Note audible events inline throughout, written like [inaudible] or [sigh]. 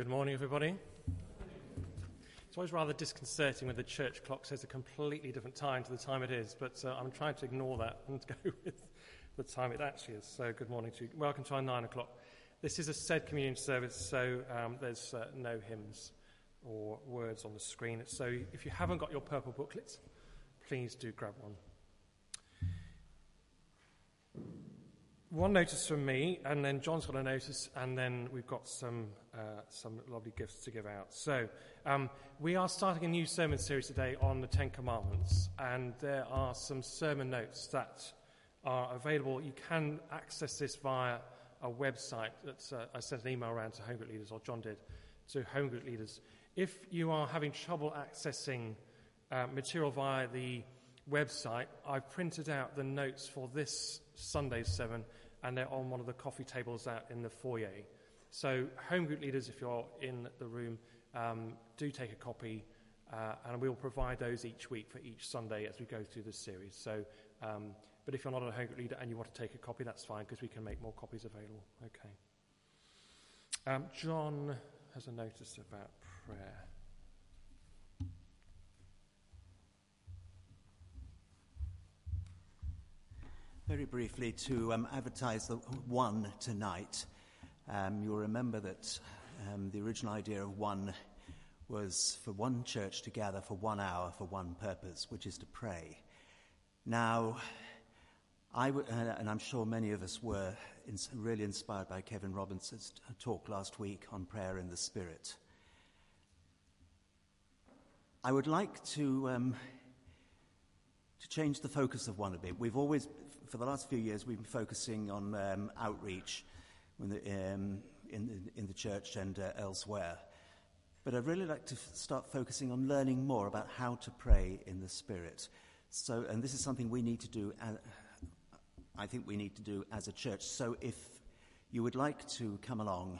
Good morning, everybody. It's always rather disconcerting when the church clock says a completely different time to the time it is, but uh, I'm trying to ignore that [laughs] and go with the time it actually is. So, good morning to you. Welcome to our nine o'clock. This is a said communion service, so um, there's uh, no hymns or words on the screen. So, if you haven't got your purple booklet, please do grab one. one notice from me, and then John's got a notice, and then we've got some uh, some lovely gifts to give out. So um, we are starting a new sermon series today on the Ten Commandments, and there are some sermon notes that are available. You can access this via a website. That's, uh, I sent an email around to home group leaders, or John did, to home group leaders. If you are having trouble accessing uh, material via the website, I've printed out the notes for this Sunday's sermon and they're on one of the coffee tables out in the foyer. So, home group leaders, if you're in the room, um, do take a copy, uh, and we'll provide those each week for each Sunday as we go through this series. So, um, but if you're not a home group leader and you want to take a copy, that's fine because we can make more copies available. Okay. Um, John has a notice about prayer. Very briefly, to um, advertise the one tonight, um, you'll remember that um, the original idea of one was for one church to gather for one hour for one purpose, which is to pray. Now, I w- and I'm sure many of us were really inspired by Kevin Robinson's talk last week on prayer in the Spirit. I would like to um, to change the focus of one a bit. We've always for the last few years, we've been focusing on um, outreach the, um, in, the, in the, church and uh, elsewhere. But I'd really like to f- start focusing on learning more about how to pray in the Spirit. So, and this is something we need to do, uh, I think we need to do as a church. So if you would like to come along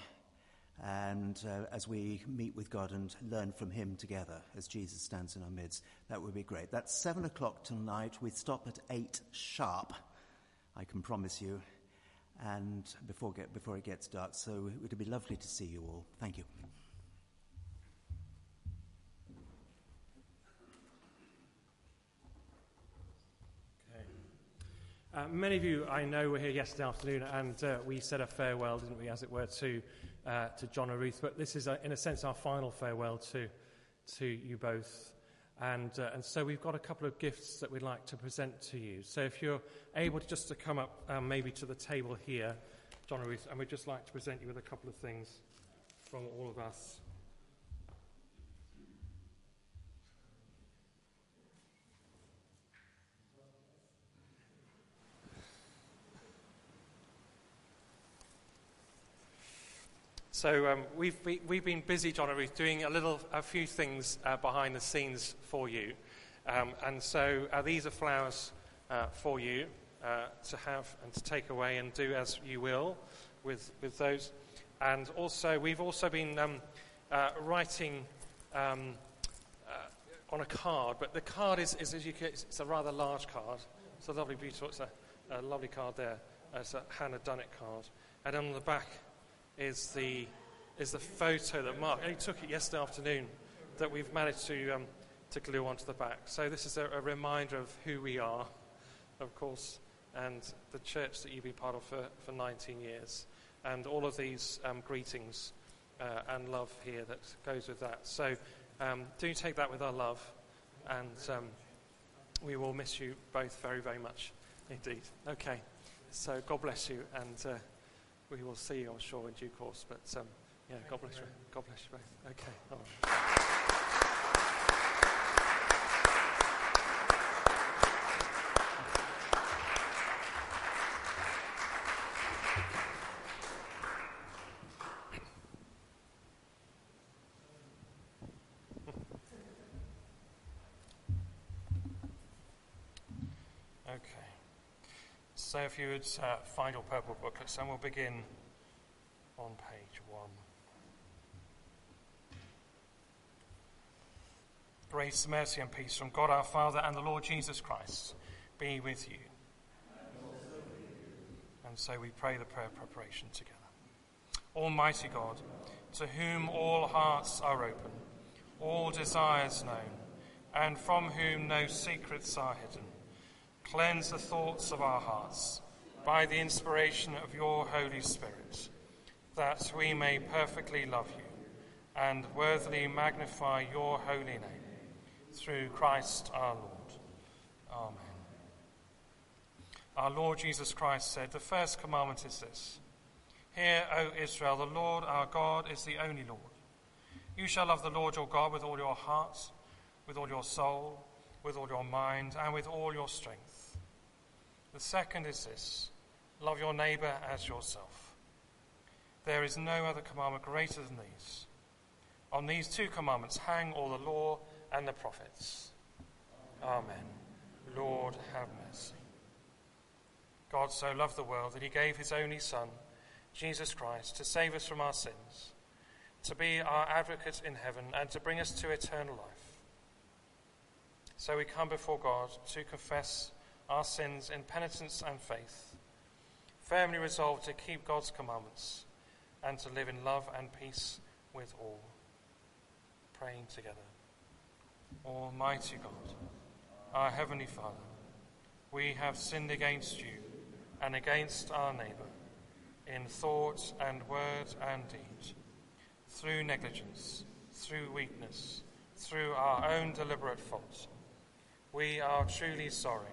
and uh, as we meet with God and learn from Him together as Jesus stands in our midst, that would be great. That's seven o'clock tonight. We stop at eight sharp. I can promise you, and before, get, before it gets dark. So it would be lovely to see you all. Thank you. Uh, many of you I know were here yesterday afternoon, and uh, we said a farewell, didn't we, as it were, to uh, to John and Ruth. But this is, a, in a sense, our final farewell to to you both. And, uh, and so we've got a couple of gifts that we'd like to present to you. So if you're able to just to come up um, maybe to the table here, John Ruth, and we'd just like to present you with a couple of things from all of us. So um, we've, be, we've been busy, John Ruth, doing a little, a few things uh, behind the scenes for you. Um, and so uh, these are flowers uh, for you uh, to have and to take away and do as you will with, with those. And also, we've also been um, uh, writing um, uh, on a card, but the card is, is as you can, it's a rather large card. It's a lovely, beautiful, it's a, a lovely card there. It's a Hannah Dunnett card. And on the back, is the, is the photo that Mark only took it yesterday afternoon that we've managed to, um, to glue onto the back. So this is a, a, reminder of who we are, of course, and the church that you've been part of for, for 19 years, and all of these um, greetings uh, and love here that goes with that. So um, do take that with our love, and um, we will miss you both very, very much indeed. Okay, so God bless you, and. Uh, we will see, I'm sure, in due course. But um, yeah, God bless you. God bless you both. Okay. If you would uh, find your purple booklets, and we'll begin on page one. Grace, mercy, and peace from God our Father and the Lord Jesus Christ be with you. And so we pray the prayer preparation together. Almighty God, to whom all hearts are open, all desires known, and from whom no secrets are hidden. Cleanse the thoughts of our hearts by the inspiration of your Holy Spirit, that we may perfectly love you and worthily magnify your holy name. Through Christ our Lord. Amen. Our Lord Jesus Christ said, The first commandment is this Hear, O Israel, the Lord our God is the only Lord. You shall love the Lord your God with all your heart, with all your soul, with all your mind, and with all your strength. The second is this love your neighbor as yourself. There is no other commandment greater than these. On these two commandments hang all the law and the prophets. Amen. Lord, have mercy. God so loved the world that he gave his only Son, Jesus Christ, to save us from our sins, to be our advocate in heaven, and to bring us to eternal life. So we come before God to confess our sins in penitence and faith, firmly resolved to keep God's commandments and to live in love and peace with all. Praying together. Almighty God, our Heavenly Father, we have sinned against you and against our neighbour in thought and word and deed, through negligence, through weakness, through our own deliberate fault. We are truly sorry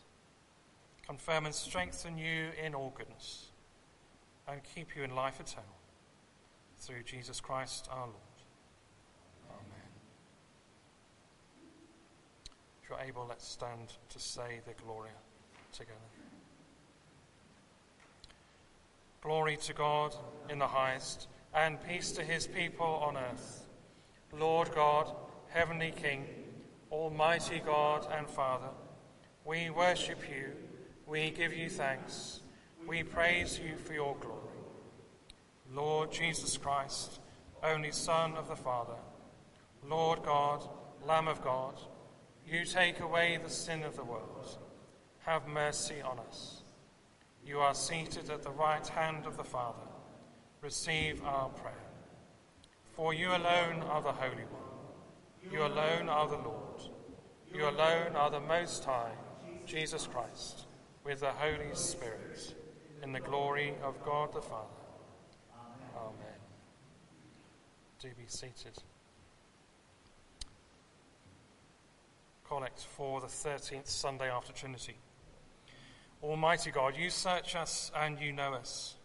Confirm and strengthen you in all goodness, and keep you in life eternal. Through Jesus Christ our Lord. Amen. If you're able, let's stand to say the Gloria together. Glory to God in the highest, and peace to his people on earth. Lord God, heavenly King, almighty God and Father, we worship you, we give you thanks, we praise you for your glory. Lord Jesus Christ, only Son of the Father, Lord God, Lamb of God, you take away the sin of the world. Have mercy on us. You are seated at the right hand of the Father. Receive our prayer. For you alone are the Holy One. You alone are the Lord. You alone are the Most High, Jesus Christ, with the Holy Spirit, in the glory of God the Father. Amen. Do be seated. Collect for the 13th Sunday after Trinity. Almighty God, you search us and you know us.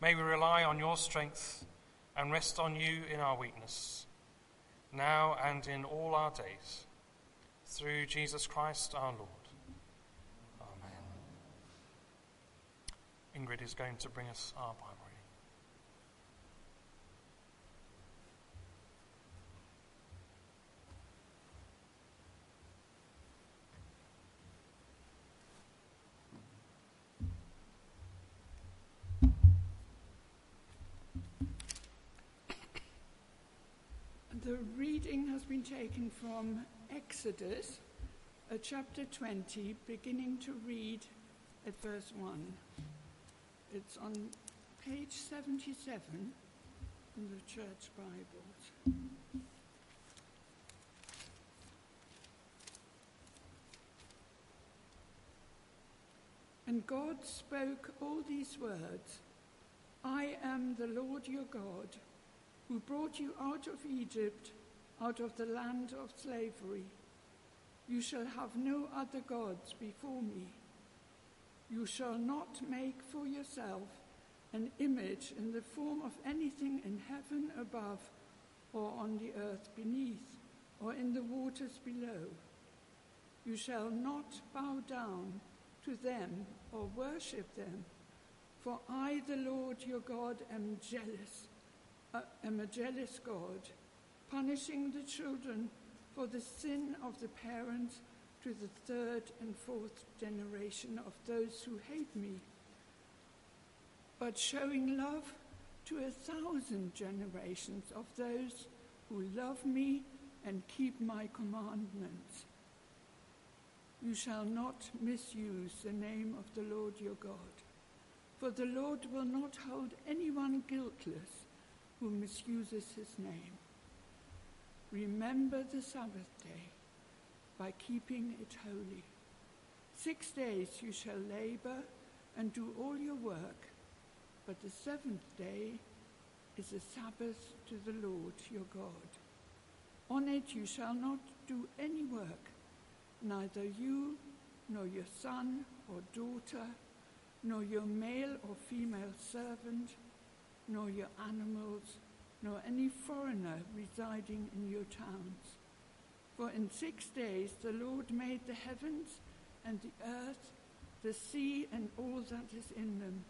May we rely on your strength and rest on you in our weakness, now and in all our days. Through Jesus Christ our Lord. Amen. Ingrid is going to bring us our Bible. The reading has been taken from Exodus, uh, chapter 20, beginning to read at verse 1. It's on page 77 in the church Bibles. And God spoke all these words I am the Lord your God who brought you out of Egypt, out of the land of slavery. You shall have no other gods before me. You shall not make for yourself an image in the form of anything in heaven above, or on the earth beneath, or in the waters below. You shall not bow down to them or worship them, for I, the Lord your God, am jealous uh, am a jealous God, punishing the children for the sin of the parents to the third and fourth generation of those who hate me, but showing love to a thousand generations of those who love me and keep my commandments. You shall not misuse the name of the Lord your God, for the Lord will not hold anyone guiltless who misuses his name. Remember the Sabbath day by keeping it holy. Six days you shall labor and do all your work, but the seventh day is a Sabbath to the Lord your God. On it you shall not do any work, neither you, nor your son or daughter, nor your male or female servant, nor your animals, nor any foreigner residing in your towns. For in six days the Lord made the heavens and the earth, the sea, and all that is in them.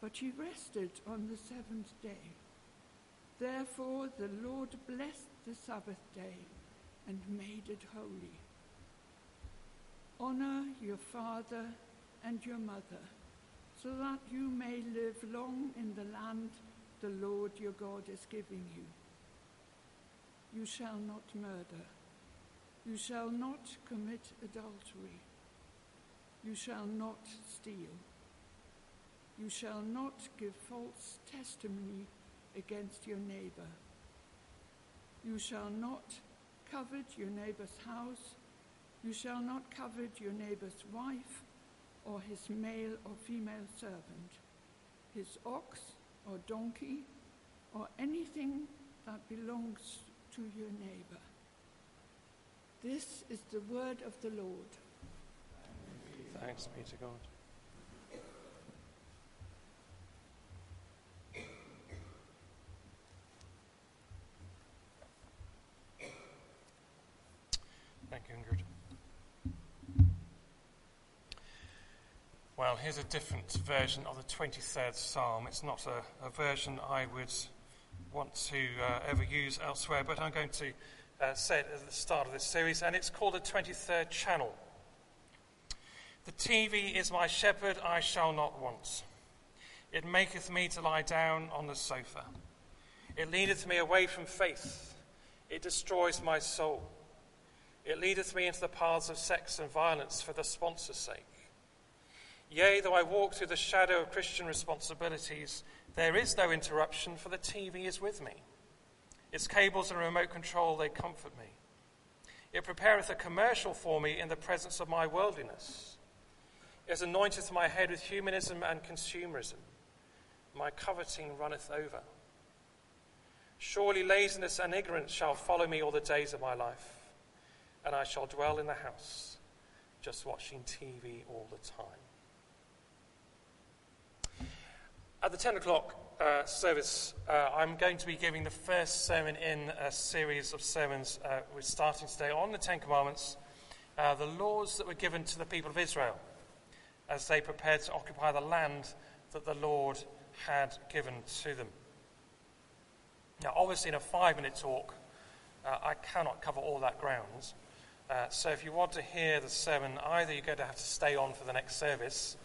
But he rested on the seventh day. Therefore the Lord blessed the Sabbath day and made it holy. Honor your father and your mother, so that you may live long in the land the Lord your God is giving you. You shall not murder. You shall not commit adultery. You shall not steal. You shall not give false testimony against your neighbor. You shall not covet your neighbor's house. You shall not covet your neighbor's wife or his male or female servant, his ox or donkey or anything that belongs to your neighbor. This is the word of the Lord. Thanks be to God. Thank you, Ingrid. Well, here's a different version of the 23rd Psalm. It's not a, a version I would want to uh, ever use elsewhere, but I'm going to uh, say it at the start of this series, and it's called the 23rd Channel. The TV is my shepherd, I shall not want. It maketh me to lie down on the sofa. It leadeth me away from faith. It destroys my soul. It leadeth me into the paths of sex and violence for the sponsor's sake. Yea, though I walk through the shadow of Christian responsibilities, there is no interruption, for the TV is with me. Its cables and remote control, they comfort me. It prepareth a commercial for me in the presence of my worldliness. It anointeth my head with humanism and consumerism. My coveting runneth over. Surely laziness and ignorance shall follow me all the days of my life and I shall dwell in the house, just watching TV all the time. At the 10 o'clock uh, service, uh, I'm going to be giving the first sermon in a series of sermons uh, we're starting today on the Ten Commandments, uh, the laws that were given to the people of Israel as they prepared to occupy the land that the Lord had given to them. Now, obviously, in a five minute talk, uh, I cannot cover all that ground. So if you want to hear the sermon, either you're going to have to stay on for the next service,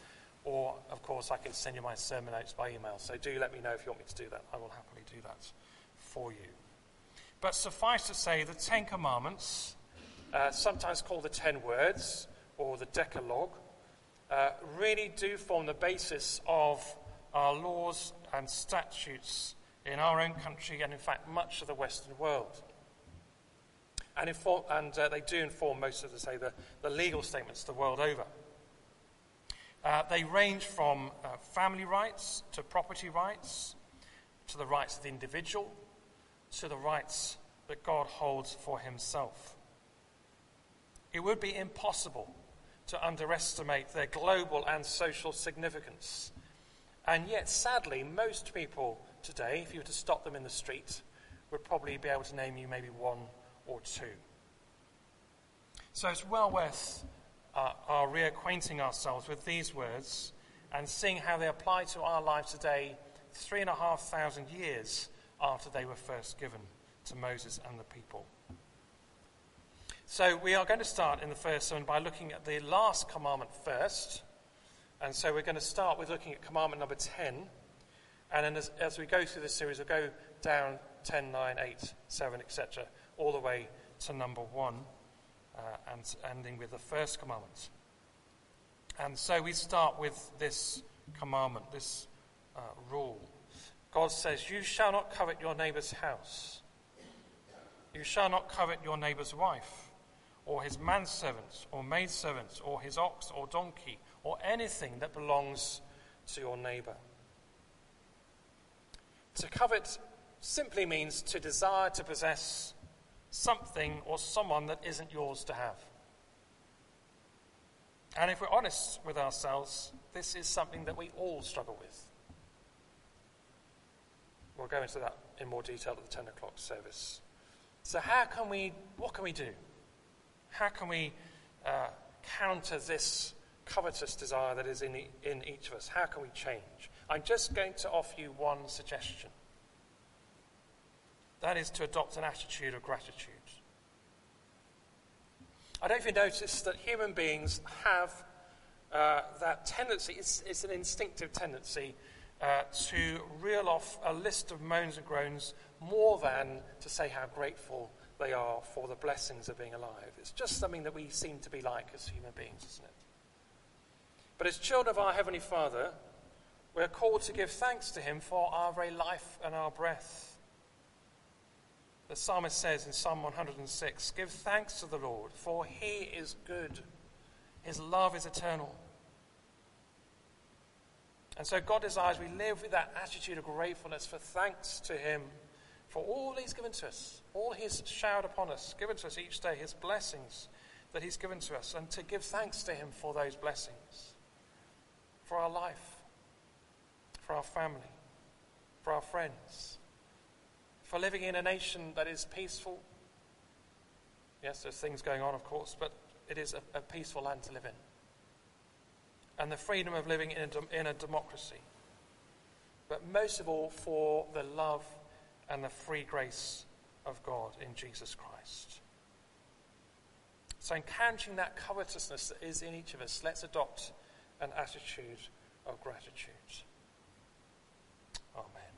or, of course, I can send you my sermon notes by email. So do let me know if you want me to do that. I will happily do that for you. But suffice to say, the Ten Commandments, uh, sometimes called the Ten Words or the Decalogue, uh, really do form the basis of our laws and statutes in our own country and, in fact, much of the Western world and, inform, and uh, they do inform most of the, say, the, the legal statements the world over. Uh, they range from uh, family rights to property rights, to the rights of the individual, to the rights that God holds for himself. It would be impossible to underestimate their global and social significance. And yet, sadly, most people today, if you were to stop them in the street, would probably be able to name you maybe one or two. So it's well worth uh, our reacquainting ourselves with these words and seeing how they apply to our lives today, three and a half thousand years after they were first given to Moses and the people. So we are going to start in the first sermon by looking at the last commandment first. And so we're going to start with looking at commandment number 10. And then as, as we go through this series, we'll go down 10, 9, 8, 7, etc., all the way to number 1, uh, and ending with the first commandment. And so we start with this commandment, this uh, rule. God says, You shall not covet your neighbor's house. You shall not covet your neighbor's wife or his manservants, or maidservants, or his ox, or donkey, or anything that belongs to your neighbor. To covet simply means to desire to possess something or someone that isn't yours to have. And if we're honest with ourselves, this is something that we all struggle with. We'll go into that in more detail at the 10 o'clock service. So, how can we, what can we do? How can we uh, counter this covetous desire that is in, in each of us? How can we change? I'm just going to offer you one suggestion. That is to adopt an attitude of gratitude. I don't know if you noticed that human beings have uh, that tendency, it's, it's, an instinctive tendency uh, to reel off a list of moans and groans more than to say how grateful they are for the blessings of being alive. It's just something that we seem to be like as human beings, isn't it? But as children of our Heavenly Father, we're called to give thanks to Him for our very life and our breath. The psalmist says in Psalm 106 Give thanks to the Lord, for He is good, His love is eternal. And so God desires we live with that attitude of gratefulness for thanks to Him for all He's given to us, all He's showered upon us, given to us each day, His blessings that He's given to us, and to give thanks to Him for those blessings, for our life, for our family, for our friends, for living in a nation that is peaceful. Yes, there's things going on, of course, but it is a, a peaceful land to live in. And the freedom of living in a, in a democracy. But most of all, for the love and the free grace of God in Jesus Christ. So, encountering that covetousness that is in each of us, let's adopt an attitude of gratitude. Amen.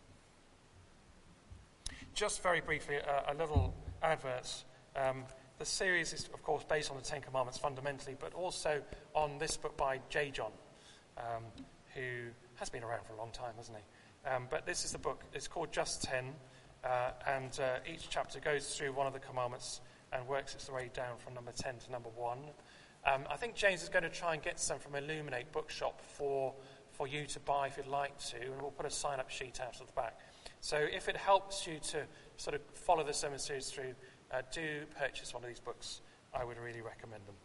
Just very briefly, uh, a little advert. Um, the series is, of course, based on the Ten Commandments fundamentally, but also on this book by J. John, um, who has been around for a long time, hasn't he? Um, but this is the book. It's called Just Ten. Uh, and uh, each chapter goes through one of the commandments and works its way down from number 10 to number 1. Um, I think James is going to try and get some from Illuminate Bookshop for, for you to buy if you'd like to, and we'll put a sign up sheet out at the back. So if it helps you to sort of follow the sermon series through, uh, do purchase one of these books. I would really recommend them.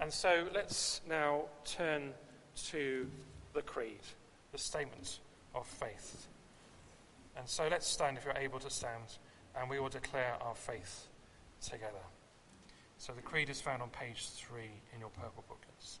And so let's now turn to the creed, the statement of faith. And so let's stand if you're able to stand, and we will declare our faith together. So the creed is found on page three in your purple booklets.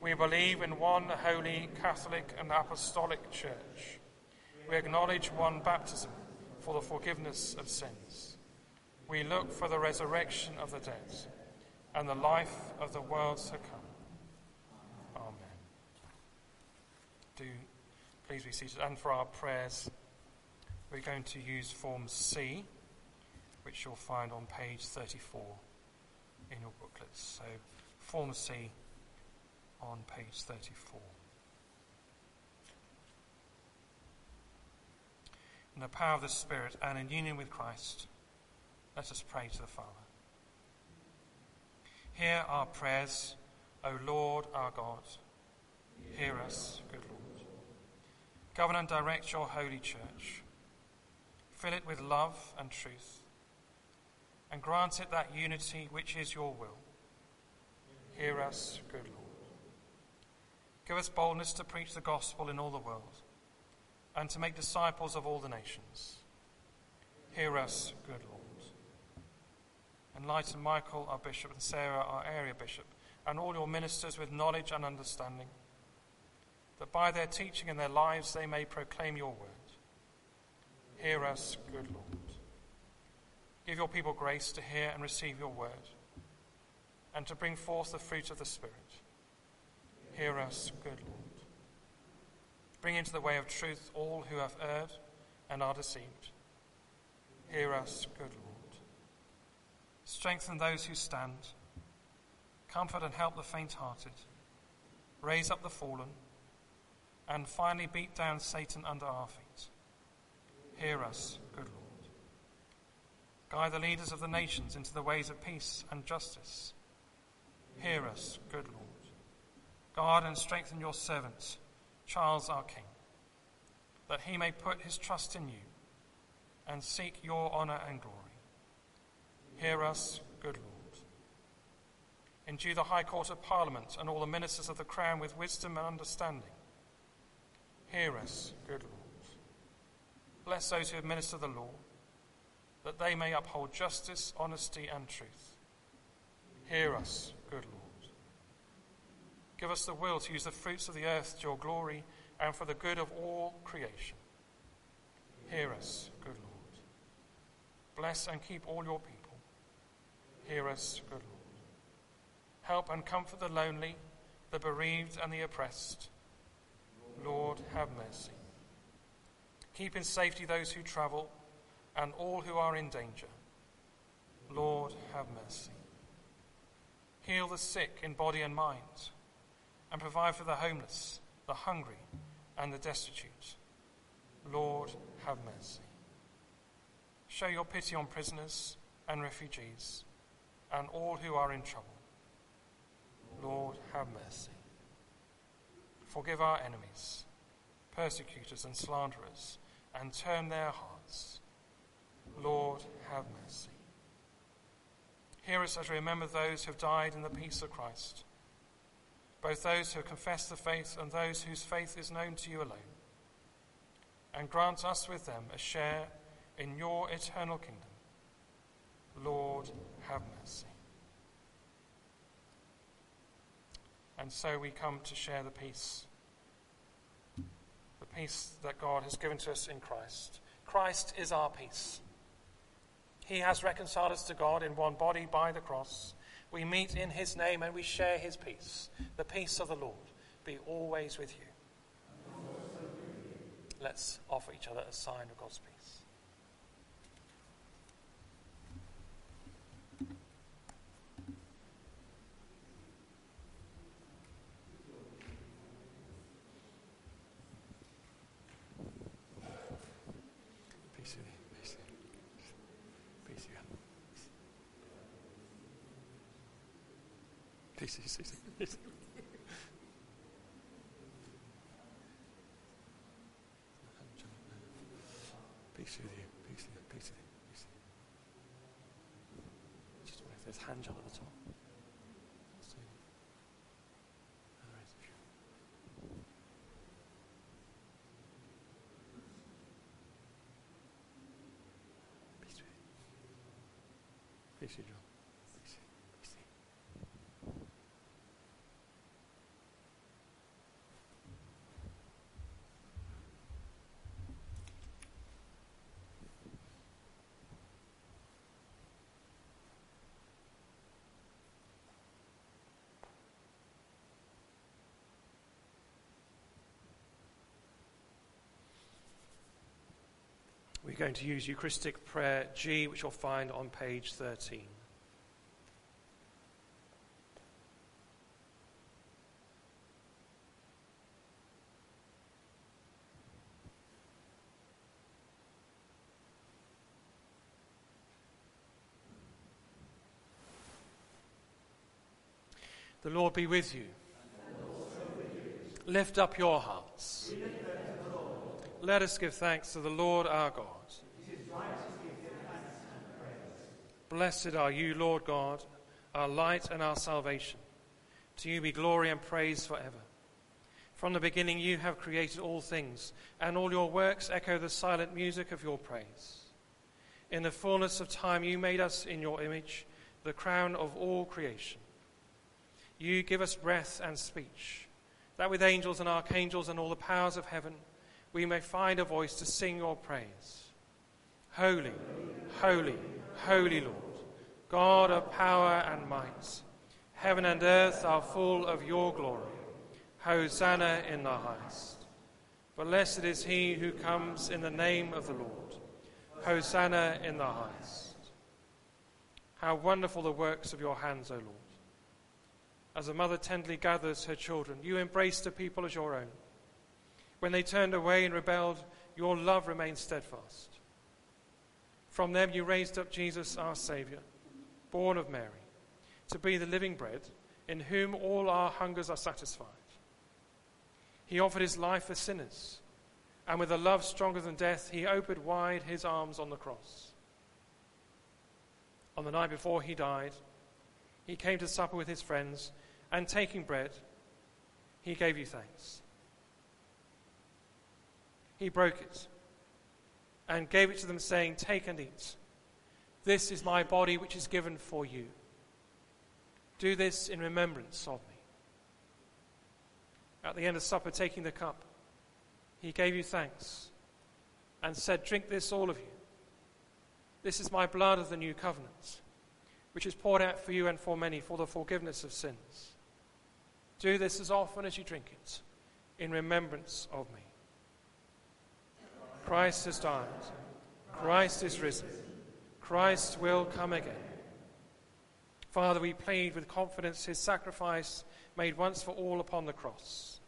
We believe in one holy, Catholic, and Apostolic Church. We acknowledge one baptism for the forgiveness of sins. We look for the resurrection of the dead and the life of the world to come. Amen. Do please be seated. And for our prayers, we're going to use Form C, which you'll find on page 34 in your booklets. So, Form C on page 34. In the power of the Spirit and in union with Christ, let us pray to the Father. Hear our prayers, O Lord our God. Hear us, good Lord. Govern and direct your holy church. Fill it with love and truth, and grant it that unity which is your will. Hear us, good Lord. Give us boldness to preach the gospel in all the world and to make disciples of all the nations. Hear us, good Lord. Enlighten Michael, our bishop, and Sarah, our area bishop, and all your ministers with knowledge and understanding, that by their teaching and their lives they may proclaim your word. Hear us, good Lord. Give your people grace to hear and receive your word, and to bring forth the fruit of the Spirit Hear us, good Lord. Bring into the way of truth all who have erred and are deceived. Hear us, good Lord. Strengthen those who stand. Comfort and help the faint hearted. Raise up the fallen. And finally beat down Satan under our feet. Hear us, good Lord. Guide the leaders of the nations into the ways of peace and justice. Hear us, good Lord. Guard and strengthen your servant, Charles our King, that he may put his trust in you and seek your honour and glory. Hear us, good Lord. Endue the High Court of Parliament and all the ministers of the Crown with wisdom and understanding. Hear us, good Lord. Bless those who administer the law, that they may uphold justice, honesty, and truth. Hear us, good Lord. Give us the will to use the fruits of the earth to your glory and for the good of all creation. Hear us, good Lord. Bless and keep all your people. Hear us, good Lord. Help and comfort the lonely, the bereaved, and the oppressed. Lord, have mercy. Keep in safety those who travel and all who are in danger. Lord, have mercy. Heal the sick in body and mind and provide for the homeless, the hungry, and the destitute. Lord, have mercy. Show your pity on prisoners and refugees and all who are in trouble. Lord, have mercy. Forgive our enemies, persecutors, and slanderers, and turn their hearts. Lord, have mercy. Hear us as we remember those who have died in the peace of Christ both those who confess the faith and those whose faith is known to you alone. And grant us with them a share in your eternal kingdom. Lord, have mercy. And so we come to share the peace, the peace that God has given to us in Christ. Christ is our peace. He has reconciled us to God in one body by the cross we meet in his name and we share his peace. The peace of the Lord be always with you. Let's offer each other a sign of God's peace. Sí, sí, sí. Peace with you, peace with you, peace with you, peace with you. Just wonder if there's hand job at the top. Bless you, John. Bless you. Bless you. We're going to use Eucharistic Prayer G, which you'll find on page 13. The Lord be with you. Lift up your hearts. Let us give thanks to the Lord our God. Blessed are you, Lord God, our light and our salvation. To you be glory and praise forever. From the beginning you have created all things, and all your works echo the silent music of your praise. In the fullness of time you made us in your image, the crown of all creation. You give us breath and speech, that with angels and archangels and all the powers of heaven we may find a voice to sing your praise. Holy, holy, holy Lord, God of power and might, heaven and earth are full of your glory. Hosanna in the highest. Blessed is he who comes in the name of the Lord. Hosanna in the highest. How wonderful the works of your hands, O Lord. As a mother tenderly gathers her children, you embrace the people as your own. When they turned away and rebelled, your love remained steadfast. From them you raised up Jesus, our Saviour, born of Mary, to be the living bread in whom all our hungers are satisfied. He offered his life for sinners, and with a love stronger than death, he opened wide his arms on the cross. On the night before he died, he came to supper with his friends, and taking bread, he gave you thanks. He broke it and gave it to them, saying, Take and eat. This is my body, which is given for you. Do this in remembrance of me. At the end of supper, taking the cup, he gave you thanks and said, Drink this, all of you. This is my blood of the new covenant, which is poured out for you and for many for the forgiveness of sins. Do this as often as you drink it in remembrance of me. Christ has died. Christ is risen. Christ will come again. Father, we plead with confidence his sacrifice made once for all upon the cross.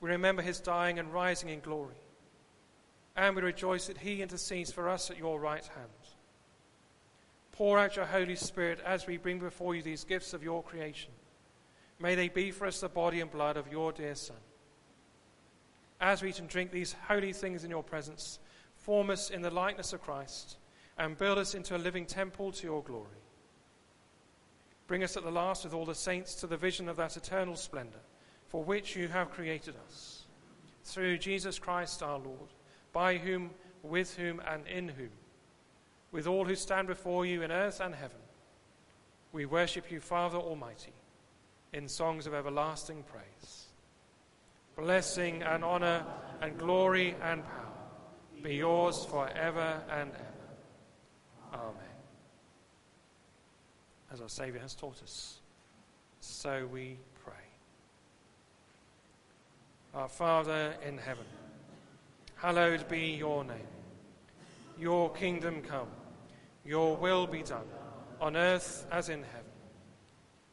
We remember his dying and rising in glory. And we rejoice that he intercedes for us at your right hand. Pour out your Holy Spirit as we bring before you these gifts of your creation. May they be for us the body and blood of your dear Son. As we eat and drink these holy things in your presence, form us in the likeness of Christ and build us into a living temple to your glory. Bring us at the last with all the saints to the vision of that eternal splendor for which you have created us. Through Jesus Christ our Lord, by whom, with whom, and in whom, with all who stand before you in earth and heaven, we worship you, Father Almighty, in songs of everlasting praise. Blessing and honor and glory and power be yours forever and ever. Amen. As our Saviour has taught us, so we pray. Our Father in heaven, hallowed be your name. Your kingdom come, your will be done, on earth as in heaven.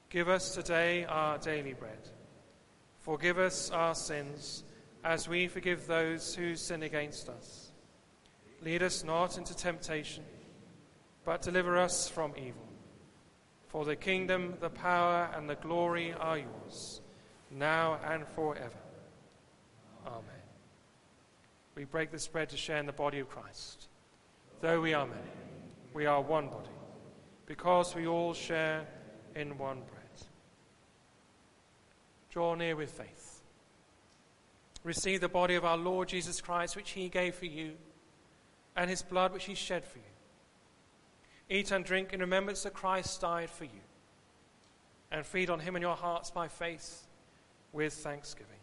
Give us today our daily bread. Forgive us our sins, as we forgive those who sin against us. Lead us not into temptation, but deliver us from evil. For the kingdom, the power, and the glory are yours, now and forever. Amen. We break this bread to share in the body of Christ. Though we are many, we are one body, because we all share in one bread. Draw near with faith. Receive the body of our Lord Jesus Christ, which he gave for you, and his blood, which he shed for you. Eat and drink in remembrance that Christ died for you. And feed on him in your hearts by faith with thanksgiving.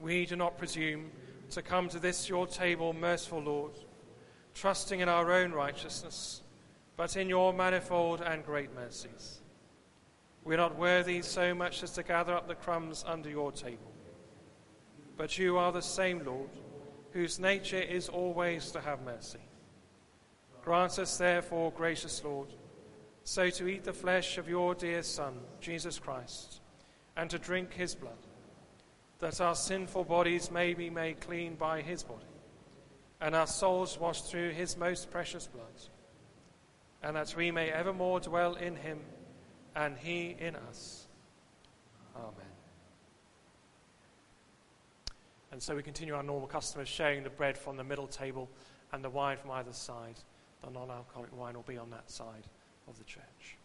We do not presume to come to this your table, merciful Lord, trusting in our own righteousness, but in your manifold and great mercies. We are not worthy so much as to gather up the crumbs under your table. But you are the same Lord, whose nature is always to have mercy. Grant us, therefore, gracious Lord, so to eat the flesh of your dear Son, Jesus Christ, and to drink his blood, that our sinful bodies may be made clean by his body, and our souls washed through his most precious blood, and that we may evermore dwell in him and he in us. Amen. And so we continue our normal custom of sharing the bread from the middle table and the wine from either side. The non alcoholic wine will be on that side of the church.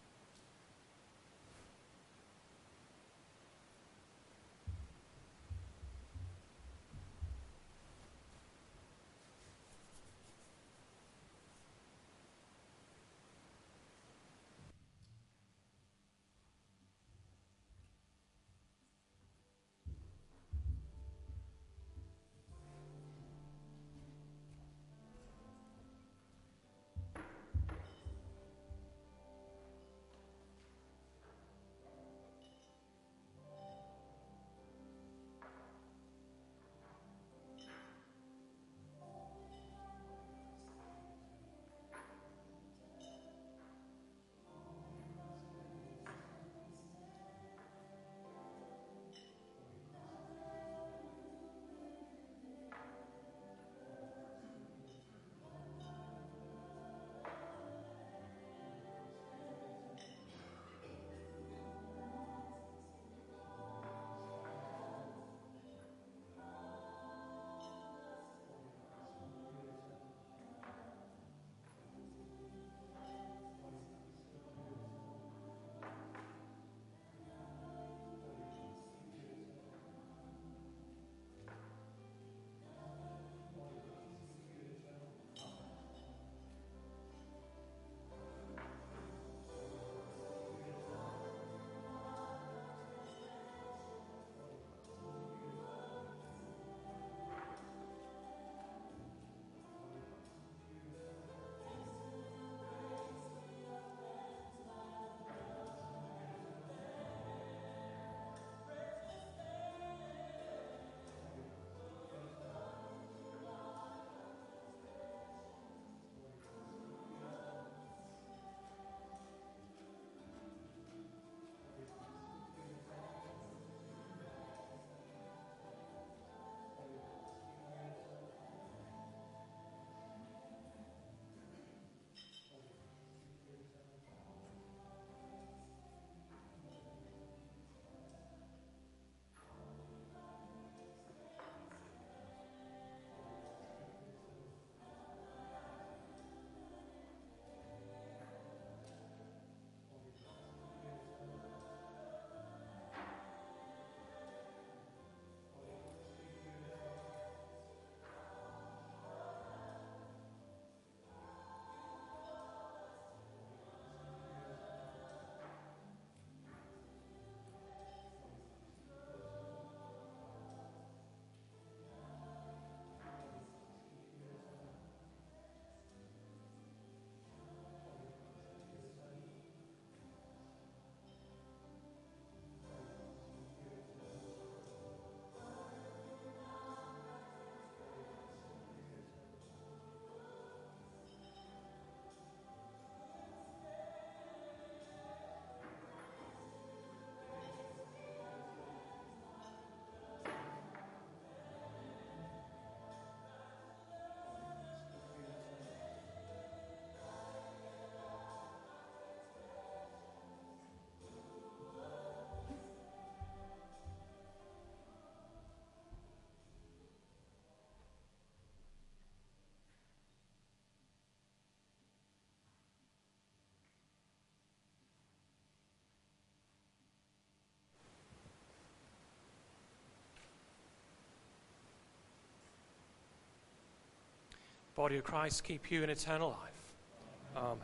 Body of Christ, keep you in eternal life. Amen.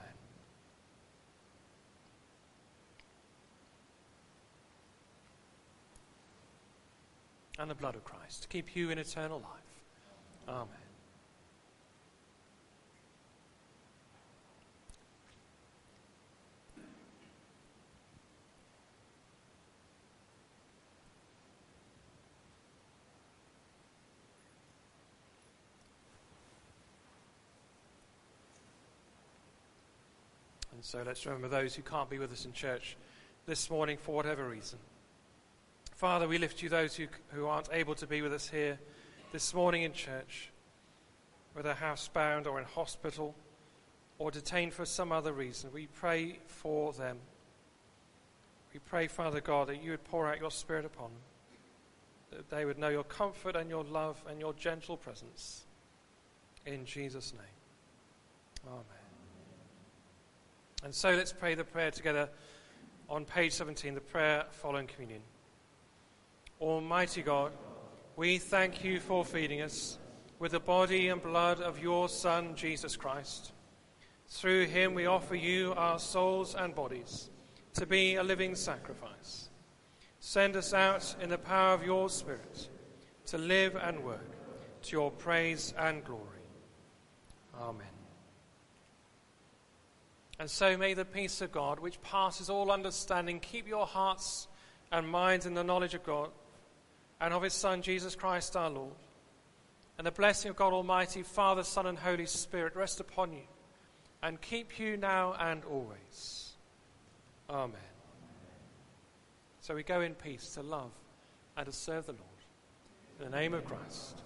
And the blood of Christ keep you in eternal life. Amen. And so let's remember those who can't be with us in church this morning for whatever reason. Father, we lift you those who, who aren't able to be with us here this morning in church, whether housebound or in hospital or detained for some other reason. We pray for them. We pray, Father God, that you would pour out your Spirit upon them, that they would know your comfort and your love and your gentle presence. In Jesus' name. Amen. And so let's pray the prayer together on page 17, the prayer following communion. Almighty God, we thank you for feeding us with the body and blood of your Son, Jesus Christ. Through him we offer you our souls and bodies to be a living sacrifice. Send us out in the power of your Spirit to live and work to your praise and glory. Amen. And so may the peace of God, which passes all understanding, keep your hearts and minds in the knowledge of God and of his Son, Jesus Christ our Lord. And the blessing of God Almighty, Father, Son, and Holy Spirit rest upon you and keep you now and always. Amen. So we go in peace to love and to serve the Lord. In the name of Christ.